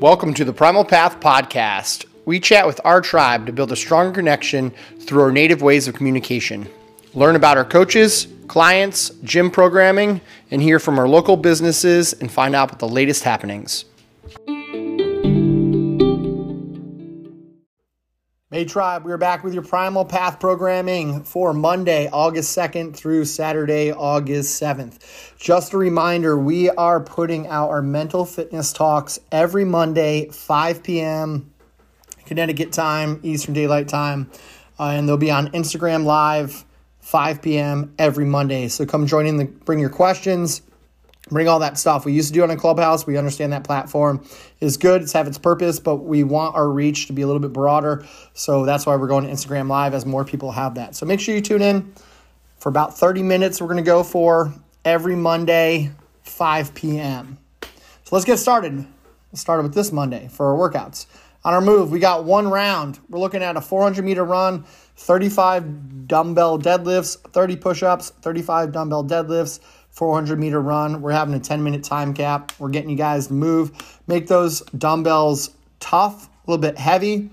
Welcome to the Primal Path Podcast. We chat with our tribe to build a stronger connection through our native ways of communication. Learn about our coaches, clients, gym programming, and hear from our local businesses and find out what the latest happenings. Hey Tribe, we're back with your Primal Path programming for Monday, August 2nd through Saturday, August 7th. Just a reminder, we are putting out our mental fitness talks every Monday, 5 p.m. Connecticut time, Eastern Daylight Time, uh, and they'll be on Instagram Live, 5 p.m. every Monday. So come join in, the, bring your questions, bring all that stuff. We used to do on a Clubhouse. We understand that platform is good. It's have its purpose, but we want our reach to be a little bit broader. So that's why we're going to Instagram Live as more people have that. So make sure you tune in for about 30 minutes. We're going to go for every Monday, 5 p.m. So let's get started. Let's start with this Monday for our workouts. On our move, we got one round. We're looking at a 400 meter run, 35 dumbbell deadlifts, 30 push ups, 35 dumbbell deadlifts 400 meter run. We're having a 10 minute time cap. We're getting you guys to move. Make those dumbbells tough, a little bit heavy,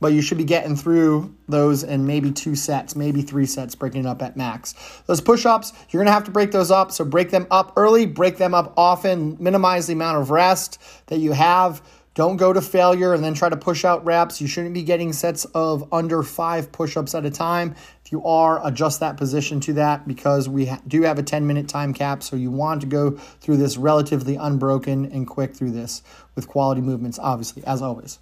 but you should be getting through those in maybe two sets, maybe three sets, breaking it up at max. Those push ups, you're gonna have to break those up. So break them up early, break them up often, minimize the amount of rest that you have. Don't go to failure and then try to push out reps. You shouldn't be getting sets of under five push ups at a time. If you are, adjust that position to that because we ha- do have a 10 minute time cap. So you want to go through this relatively unbroken and quick through this with quality movements, obviously, as always.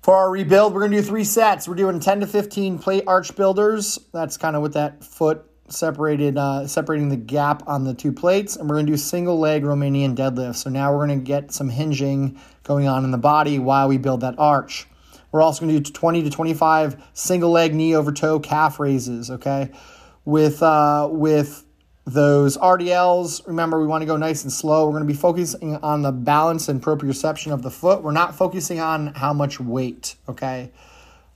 For our rebuild, we're going to do three sets. We're doing 10 to 15 plate arch builders. That's kind of with that foot separated, uh, separating the gap on the two plates, and we're going to do single leg Romanian deadlift. So now we're going to get some hinging going on in the body while we build that arch. We're also going to do 20 to 25 single leg knee over toe calf raises. Okay, with uh, with those RDLs. Remember, we want to go nice and slow. We're going to be focusing on the balance and proprioception of the foot. We're not focusing on how much weight. Okay,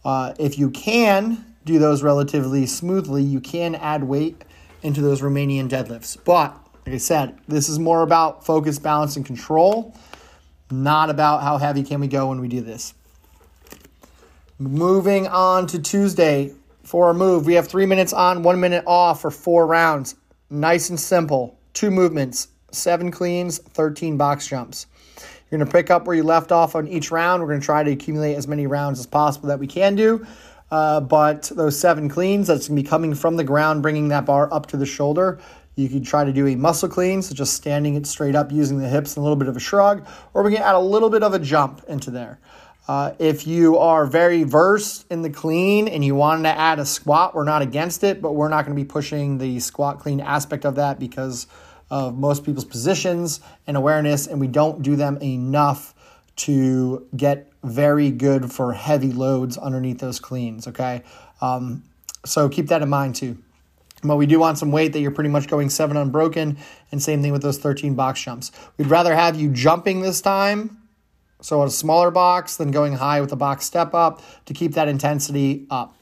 uh, if you can do those relatively smoothly, you can add weight into those Romanian deadlifts. But like I said, this is more about focus, balance, and control, not about how heavy can we go when we do this. Moving on to Tuesday for a move, we have three minutes on, one minute off for four rounds. Nice and simple. Two movements, seven cleans, 13 box jumps. You're going to pick up where you left off on each round. We're going to try to accumulate as many rounds as possible that we can do. Uh, but those seven cleans, that's going to be coming from the ground, bringing that bar up to the shoulder. You could try to do a muscle clean, so just standing it straight up using the hips and a little bit of a shrug, or we can add a little bit of a jump into there. Uh, if you are very versed in the clean and you wanted to add a squat, we're not against it, but we're not going to be pushing the squat clean aspect of that because of most people's positions and awareness, and we don't do them enough to get very good for heavy loads underneath those cleans, okay? Um, so keep that in mind too. But we do want some weight that you're pretty much going seven unbroken, and same thing with those 13 box jumps. We'd rather have you jumping this time, so a smaller box, than going high with a box step up to keep that intensity up.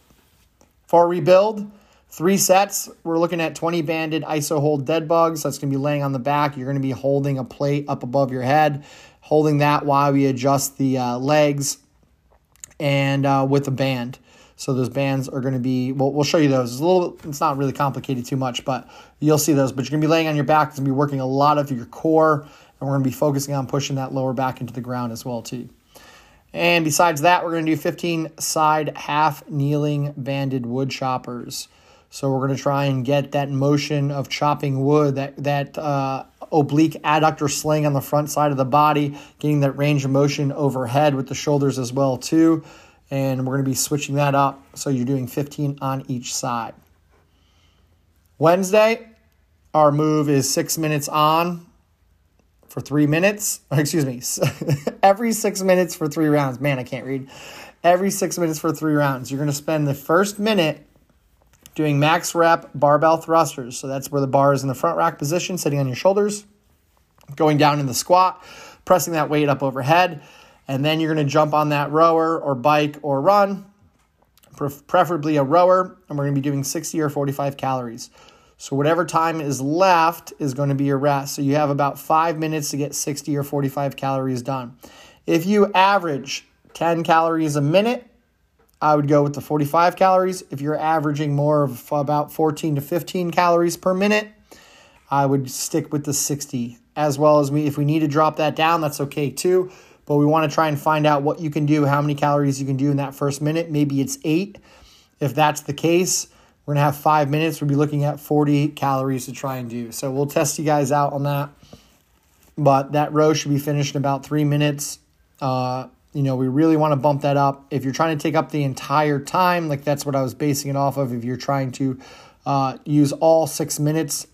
For rebuild, three sets, we're looking at 20 banded iso hold dead bugs. That's going to be laying on the back. You're going to be holding a plate up above your head holding that while we adjust the uh, legs and uh, with a band. So those bands are going to be, well, we'll show you those. It's a little, it's not really complicated too much, but you'll see those. But you're going to be laying on your back. It's going to be working a lot of your core, and we're going to be focusing on pushing that lower back into the ground as well too. And besides that, we're going to do 15 side half kneeling banded wood choppers. So we're going to try and get that motion of chopping wood, that that uh, oblique adductor sling on the front side of the body, getting that range of motion overhead with the shoulders as well too. And we're going to be switching that up. So you're doing 15 on each side. Wednesday, our move is six minutes on for three minutes. Excuse me, every six minutes for three rounds. Man, I can't read. Every six minutes for three rounds. You're going to spend the first minute doing max rep barbell thrusters. So that's where the bar is in the front rack position, sitting on your shoulders, going down in the squat, pressing that weight up overhead. And then you're going to jump on that rower or bike or run, preferably a rower. And we're going to be doing 60 or 45 calories. So whatever time is left is going to be your rest. So you have about five minutes to get 60 or 45 calories done. If you average 10 calories a minute, I would go with the 45 calories. If you're averaging more of about 14 to 15 calories per minute, I would stick with the 60. As well as we if we need to drop that down, that's okay too. But we want to try and find out what you can do, how many calories you can do in that first minute. Maybe it's 8. If that's the case, we're going to have 5 minutes. We'll be looking at 40 calories to try and do. So we'll test you guys out on that. But that row should be finished in about 3 minutes. Uh, you know, we really want to bump that up. If you're trying to take up the entire time, like that's what I was basing it off of, if you're trying to uh, use all six minutes,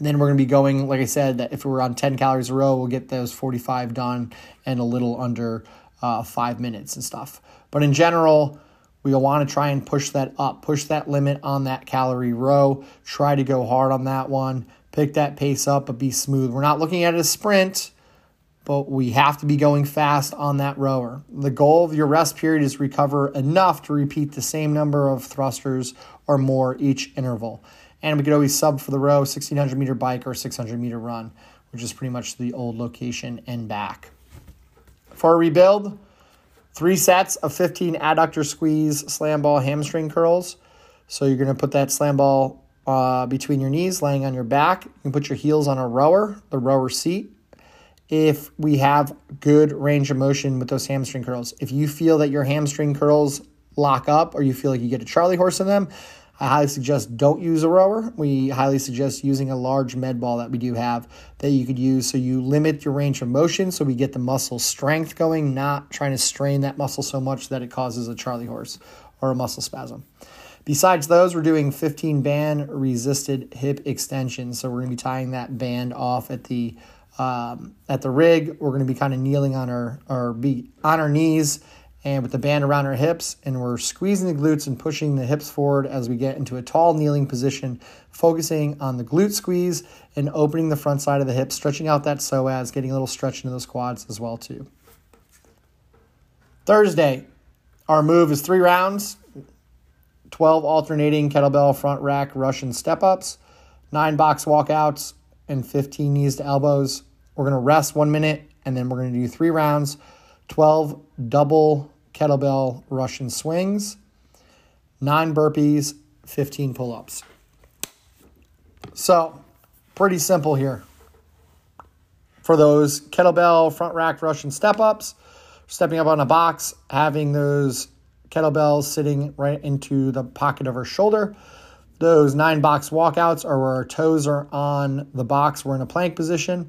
then we're going to be going, like I said, that if we're on 10 calories a row, we'll get those 45 done and a little under uh, five minutes and stuff. But in general, we want to try and push that up, push that limit on that calorie row, try to go hard on that one, pick that pace up, but be smooth. We're not looking at a sprint but we have to be going fast on that rower. The goal of your rest period is recover enough to repeat the same number of thrusters or more each interval. And we could always sub for the row 1600 meter bike or 600 meter run, which is pretty much the old location and back. For a rebuild, three sets of 15 adductor squeeze slam ball hamstring curls. So you're going to put that slam ball uh, between your knees, laying on your back. You can put your heels on a rower, the rower seat, if we have good range of motion with those hamstring curls. If you feel that your hamstring curls lock up or you feel like you get a Charlie horse in them, I highly suggest don't use a rower. We highly suggest using a large med ball that we do have that you could use so you limit your range of motion so we get the muscle strength going, not trying to strain that muscle so much that it causes a Charlie horse or a muscle spasm. Besides those, we're doing 15 band resisted hip extensions. So we're going to be tying that band off at the um, at the rig, we're going to be kind of kneeling on our, or be on our knees and with the band around our hips, and we're squeezing the glutes and pushing the hips forward as we get into a tall kneeling position, focusing on the glute squeeze and opening the front side of the hips, stretching out that psoas, getting a little stretch into those quads as well too. Thursday, our move is three rounds, 12 alternating kettlebell front rack Russian step ups, nine box walkouts, and 15 knees to elbows. We're going to rest one minute and then we're going to do three rounds 12 double kettlebell Russian swings, nine burpees, 15 pull ups. So, pretty simple here. For those kettlebell front rack Russian step ups, stepping up on a box, having those kettlebells sitting right into the pocket of our shoulder. Those nine box walkouts are where our toes are on the box. We're in a plank position.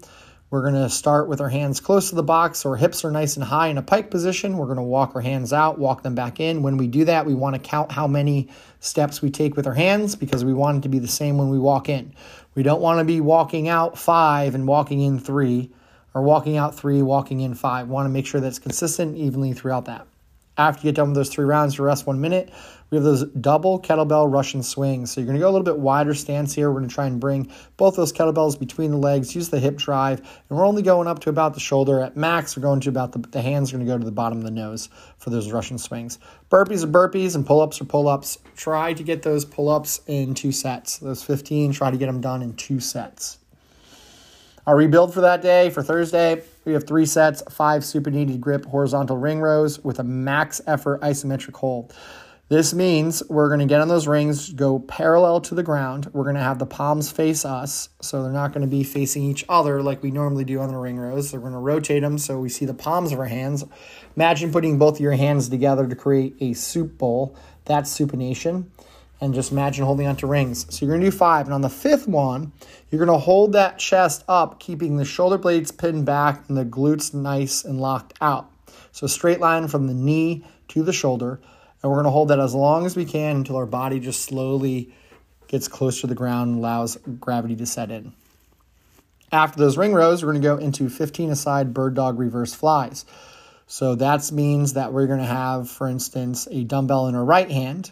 We're going to start with our hands close to the box so our hips are nice and high in a pike position. We're going to walk our hands out, walk them back in. When we do that, we want to count how many steps we take with our hands because we want it to be the same when we walk in. We don't want to be walking out five and walking in three, or walking out three, walking in five. We want to make sure that's consistent evenly throughout that. After you get done with those three rounds, you rest one minute. We have those double kettlebell Russian swings. So you're going to go a little bit wider stance here. We're going to try and bring both those kettlebells between the legs, use the hip drive, and we're only going up to about the shoulder. At max, we're going to about the, the hands are going to go to the bottom of the nose for those Russian swings. Burpees are burpees and pull ups are pull ups. Try to get those pull ups in two sets. Those 15, try to get them done in two sets. Our rebuild for that day, for Thursday, we have three sets, five supinated grip horizontal ring rows with a max effort isometric hold. This means we're going to get on those rings, go parallel to the ground. We're going to have the palms face us, so they're not going to be facing each other like we normally do on the ring rows. We're going to rotate them so we see the palms of our hands. Imagine putting both of your hands together to create a soup bowl. That's supination. And just imagine holding onto rings. So you're going to do five. And on the fifth one, you're going to hold that chest up, keeping the shoulder blades pinned back and the glutes nice and locked out. So straight line from the knee to the shoulder and we're going to hold that as long as we can until our body just slowly gets close to the ground and allows gravity to set in. After those ring rows, we're going to go into 15 aside bird dog reverse flies. So that means that we're going to have, for instance, a dumbbell in our right hand.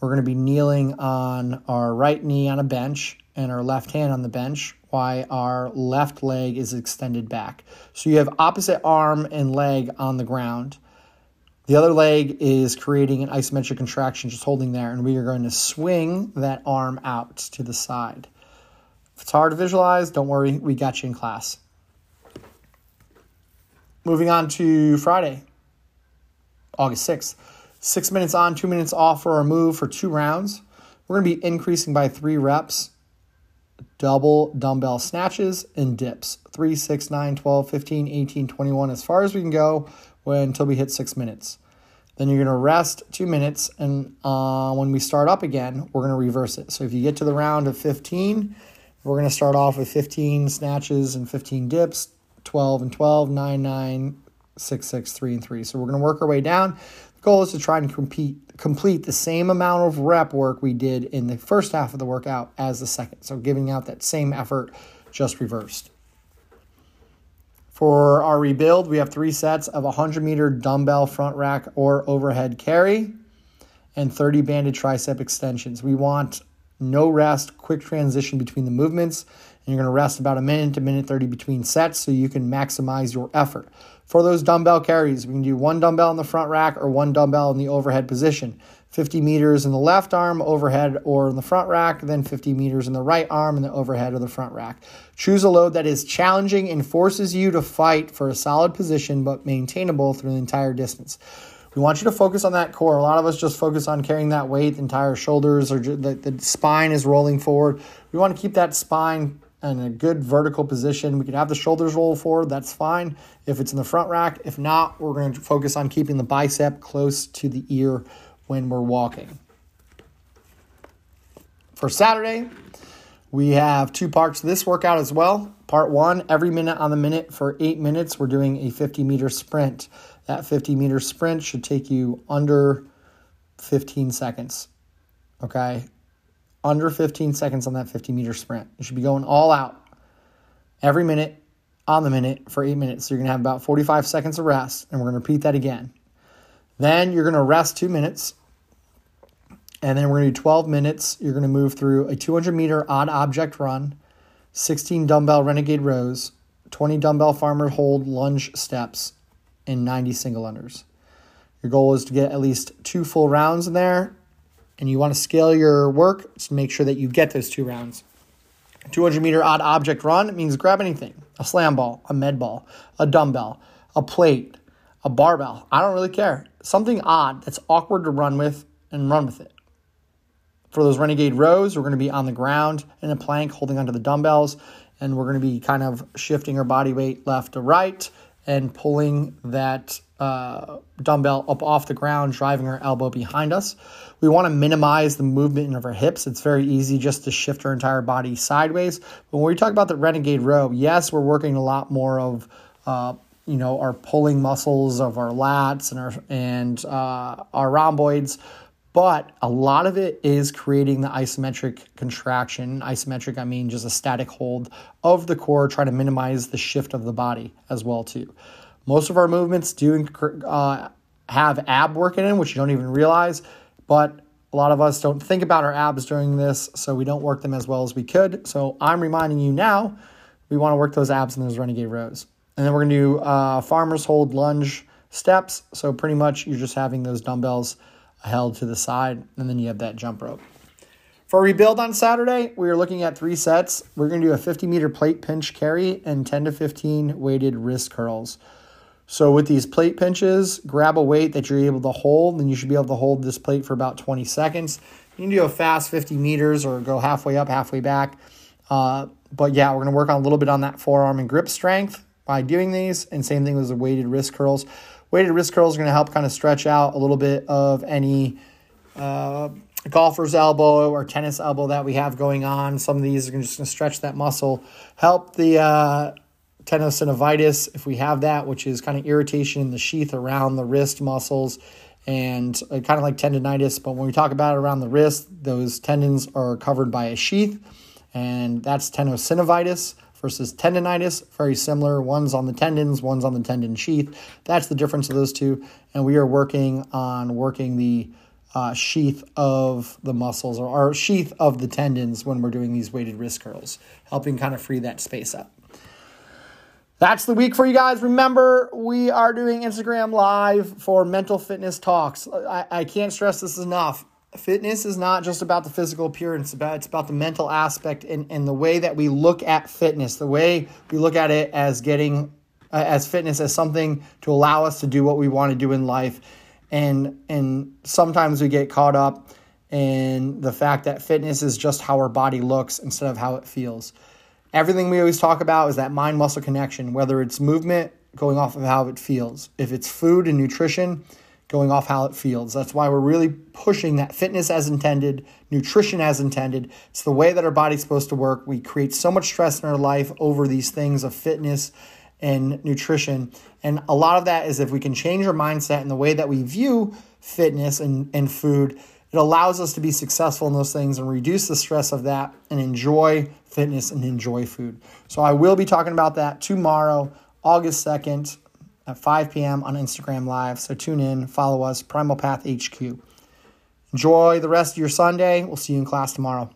We're going to be kneeling on our right knee on a bench and our left hand on the bench while our left leg is extended back. So you have opposite arm and leg on the ground the other leg is creating an isometric contraction, just holding there, and we are going to swing that arm out to the side. If it's hard to visualize, don't worry, we got you in class. Moving on to Friday, August 6th. Six minutes on, two minutes off for our move for two rounds. We're going to be increasing by three reps, double dumbbell snatches and dips. 3, 6, 9, 12, 15, 18, 21, as far as we can go when, until we hit six minutes. Then you're going to rest two minutes, and uh, when we start up again, we're going to reverse it. So if you get to the round of 15, we're going to start off with 15 snatches and 15 dips, 12 and 12, 9, 9, 6, 6, 3, and 3. So we're going to work our way down. The goal is to try and compete, complete the same amount of rep work we did in the first half of the workout as the second. So giving out that same effort, just reversed. For our rebuild, we have three sets of 100 meter dumbbell front rack or overhead carry and 30 banded tricep extensions. We want no rest, quick transition between the movements. And you're going to rest about a minute to minute 30 between sets so you can maximize your effort. For those dumbbell carries, we can do one dumbbell in the front rack or one dumbbell in the overhead position. 50 meters in the left arm overhead or in the front rack, then 50 meters in the right arm in the overhead or the front rack. Choose a load that is challenging and forces you to fight for a solid position but maintainable through the entire distance. We want you to focus on that core. A lot of us just focus on carrying that weight, the entire shoulders or the, the spine is rolling forward. We want to keep that spine in a good vertical position. We can have the shoulders roll forward, that's fine if it's in the front rack. If not, we're going to focus on keeping the bicep close to the ear when we're walking. For Saturday, we have two parts of this workout as well. Part one, every minute on the minute for eight minutes, we're doing a 50 meter sprint. That 50 meter sprint should take you under 15 seconds. Okay? Under 15 seconds on that 50 meter sprint. You should be going all out every minute on the minute for eight minutes. So you're going to have about 45 seconds of rest, and we're going to repeat that again. Then you're going to rest two minutes and then we're going to do 12 minutes. You're going to move through a 200 meter odd object run, 16 dumbbell renegade rows, 20 dumbbell farmer hold lunge steps, and 90 single unders. Your goal is to get at least two full rounds in there, and you want to scale your work to make sure that you get those two rounds. 200 meter odd object run means grab anything a slam ball, a med ball, a dumbbell, a plate, a barbell. I don't really care. Something odd that's awkward to run with and run with it. For those renegade rows, we're going to be on the ground in a plank holding onto the dumbbells, and we're going to be kind of shifting our body weight left to right and pulling that uh, dumbbell up off the ground, driving our elbow behind us. We want to minimize the movement of our hips. It's very easy just to shift our entire body sideways. But when we talk about the renegade row, yes, we're working a lot more of uh, you know our pulling muscles of our lats and our and uh, our rhomboids but a lot of it is creating the isometric contraction. Isometric, I mean just a static hold of the core, trying to minimize the shift of the body as well too. Most of our movements do uh, have ab work in which you don't even realize, but a lot of us don't think about our abs during this, so we don't work them as well as we could. So I'm reminding you now, we want to work those abs in those renegade rows. And then we're going to do uh, farmer's hold lunge steps. So pretty much you're just having those dumbbells held to the side, and then you have that jump rope. For rebuild on Saturday, we are looking at three sets. We're going to do a 50 meter plate pinch carry and 10 to 15 weighted wrist curls. So, with these plate pinches, grab a weight that you're able to hold, and you should be able to hold this plate for about 20 seconds. You can do a fast 50 meters or go halfway up, halfway back. Uh, but yeah, we're going to work on a little bit on that forearm and grip strength by doing these, and same thing with the weighted wrist curls. Weighted wrist curls are going to help kind of stretch out a little bit of any uh, golfer's elbow or tennis elbow that we have going on. Some of these are just going to stretch that muscle, help the uh, tenosynovitis if we have that, which is kind of irritation in the sheath around the wrist muscles and uh, kind of like tendonitis. But when we talk about it around the wrist, those tendons are covered by a sheath, and that's tenosynovitis versus tendonitis, very similar. One's on the tendons, one's on the tendon sheath. That's the difference of those two. And we are working on working the uh, sheath of the muscles or sheath of the tendons when we're doing these weighted wrist curls, helping kind of free that space up. That's the week for you guys. Remember, we are doing Instagram Live for mental fitness talks. I, I can't stress this enough fitness is not just about the physical appearance about it's about the mental aspect and, and the way that we look at fitness the way we look at it as getting uh, as fitness as something to allow us to do what we want to do in life. And and sometimes we get caught up in the fact that fitness is just how our body looks instead of how it feels. Everything we always talk about is that mind muscle connection, whether it's movement going off of how it feels. If it's food and nutrition, going off how it feels. That's why we're really pushing that fitness as intended, nutrition as intended. It's the way that our body's supposed to work. We create so much stress in our life over these things of fitness and nutrition. And a lot of that is if we can change our mindset and the way that we view fitness and, and food, it allows us to be successful in those things and reduce the stress of that and enjoy fitness and enjoy food. So I will be talking about that tomorrow, August 2nd at 5 p.m. on Instagram Live. So tune in, follow us, Primal Path HQ. Enjoy the rest of your Sunday. We'll see you in class tomorrow.